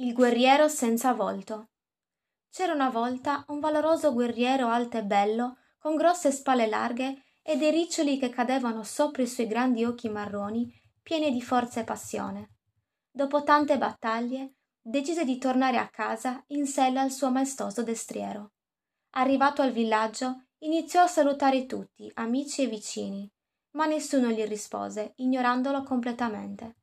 Il guerriero senza volto. C'era una volta un valoroso guerriero alto e bello, con grosse spalle larghe e dei riccioli che cadevano sopra i suoi grandi occhi marroni, pieni di forza e passione. Dopo tante battaglie, decise di tornare a casa in sella al suo maestoso destriero. Arrivato al villaggio, iniziò a salutare tutti, amici e vicini, ma nessuno gli rispose, ignorandolo completamente.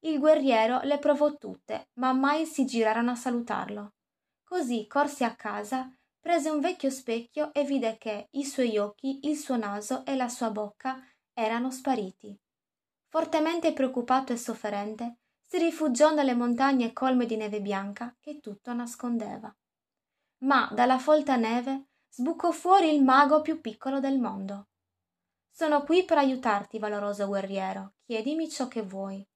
Il guerriero le provò tutte, ma mai si girarono a salutarlo. Così corse a casa, prese un vecchio specchio e vide che i suoi occhi, il suo naso e la sua bocca erano spariti. Fortemente preoccupato e sofferente, si rifugiò nelle montagne colme di neve bianca che tutto nascondeva. Ma dalla folta neve sbucò fuori il mago più piccolo del mondo. Sono qui per aiutarti, valoroso guerriero. Chiedimi ciò che vuoi.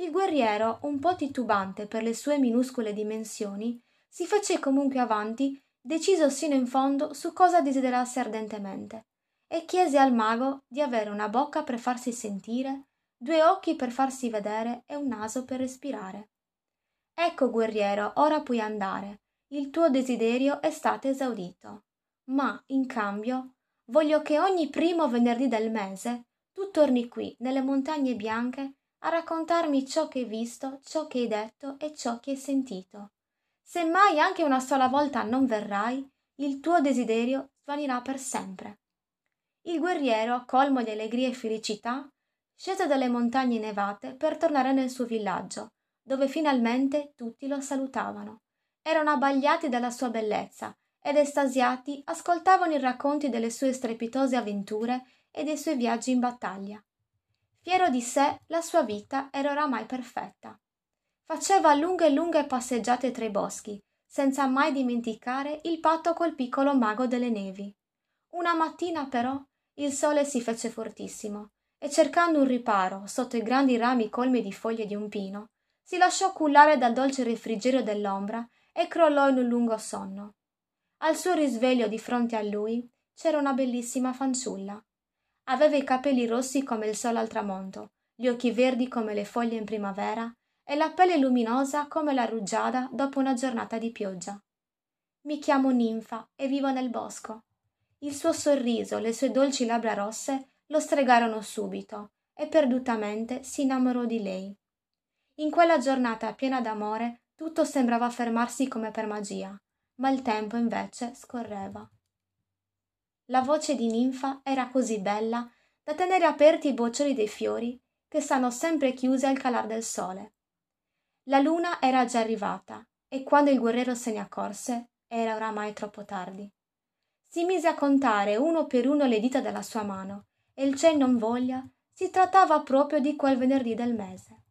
Il guerriero, un po' titubante per le sue minuscole dimensioni, si fece comunque avanti, deciso sino in fondo su cosa desiderasse ardentemente, e chiese al mago di avere una bocca per farsi sentire, due occhi per farsi vedere e un naso per respirare. Ecco, guerriero, ora puoi andare. Il tuo desiderio è stato esaudito. Ma, in cambio, voglio che ogni primo venerdì del mese tu torni qui, nelle montagne bianche, a raccontarmi ciò che hai visto, ciò che hai detto e ciò che hai sentito. Se mai anche una sola volta non verrai, il tuo desiderio svanirà per sempre. Il guerriero, colmo di allegria e felicità, scese dalle montagne nevate per tornare nel suo villaggio, dove finalmente tutti lo salutavano. Erano abbagliati dalla sua bellezza ed estasiati ascoltavano i racconti delle sue strepitose avventure e dei suoi viaggi in battaglia. Fiero di sé, la sua vita era oramai perfetta. Faceva lunghe e lunghe passeggiate tra i boschi, senza mai dimenticare il patto col piccolo mago delle nevi. Una mattina, però, il sole si fece fortissimo e cercando un riparo sotto i grandi rami colmi di foglie di un pino, si lasciò cullare dal dolce refrigerio dell'ombra e crollò in un lungo sonno. Al suo risveglio di fronte a lui c'era una bellissima fanciulla, Aveva i capelli rossi come il sole al tramonto, gli occhi verdi come le foglie in primavera e la pelle luminosa come la rugiada dopo una giornata di pioggia. Mi chiamo Ninfa e vivo nel bosco. Il suo sorriso, le sue dolci labbra rosse lo stregarono subito e perdutamente si innamorò di lei. In quella giornata piena d'amore tutto sembrava fermarsi come per magia, ma il tempo invece scorreva. La voce di ninfa era così bella da tenere aperti i boccioli dei fiori che stanno sempre chiusi al calar del sole. La luna era già arrivata e quando il guerriero se ne accorse era oramai troppo tardi. Si mise a contare uno per uno le dita della sua mano e il ciel non voglia si trattava proprio di quel venerdì del mese.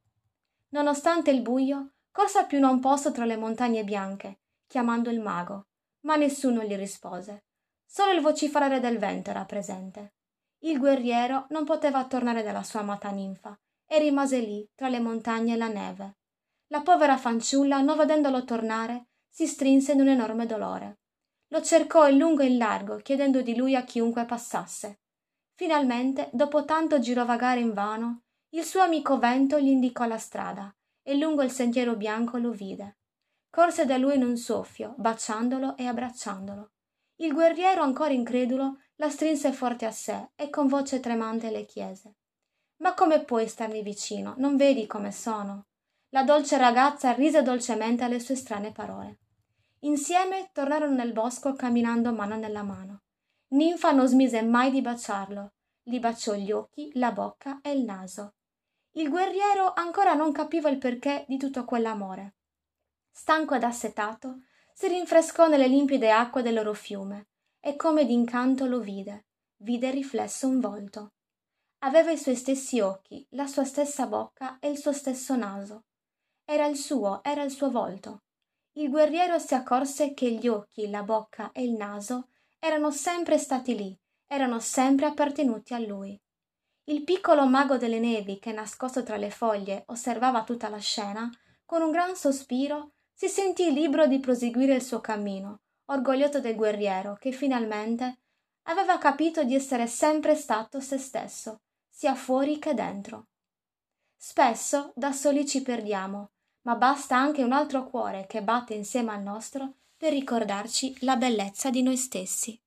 Nonostante il buio, corse più non posto tra le montagne bianche, chiamando il mago, ma nessuno gli rispose. Solo il vociferare del vento era presente. Il guerriero non poteva tornare dalla sua amata ninfa e rimase lì tra le montagne e la neve. La povera fanciulla, non vedendolo tornare, si strinse in un enorme dolore. Lo cercò in lungo e in largo, chiedendo di lui a chiunque passasse. Finalmente, dopo tanto girovagare invano, il suo amico vento gli indicò la strada e lungo il sentiero bianco lo vide. Corse da lui in un soffio, baciandolo e abbracciandolo. Il guerriero, ancora incredulo, la strinse forte a sé e con voce tremante le chiese Ma come puoi starmi vicino? Non vedi come sono? La dolce ragazza rise dolcemente alle sue strane parole. Insieme tornarono nel bosco camminando mano nella mano. Ninfa non smise mai di baciarlo. Gli baciò gli occhi, la bocca e il naso. Il guerriero ancora non capiva il perché di tutto quell'amore. Stanco ed assetato, si rinfrescò nelle limpide acque del loro fiume e come d'incanto lo vide vide riflesso un volto aveva i suoi stessi occhi la sua stessa bocca e il suo stesso naso. Era il suo era il suo volto. Il guerriero si accorse che gli occhi la bocca e il naso erano sempre stati lì erano sempre appartenuti a lui. Il piccolo mago delle nevi che nascosto tra le foglie osservava tutta la scena con un gran sospiro si sentì libero di proseguire il suo cammino orgoglioso del guerriero che finalmente aveva capito di essere sempre stato se stesso sia fuori che dentro. Spesso da soli ci perdiamo ma basta anche un altro cuore che batte insieme al nostro per ricordarci la bellezza di noi stessi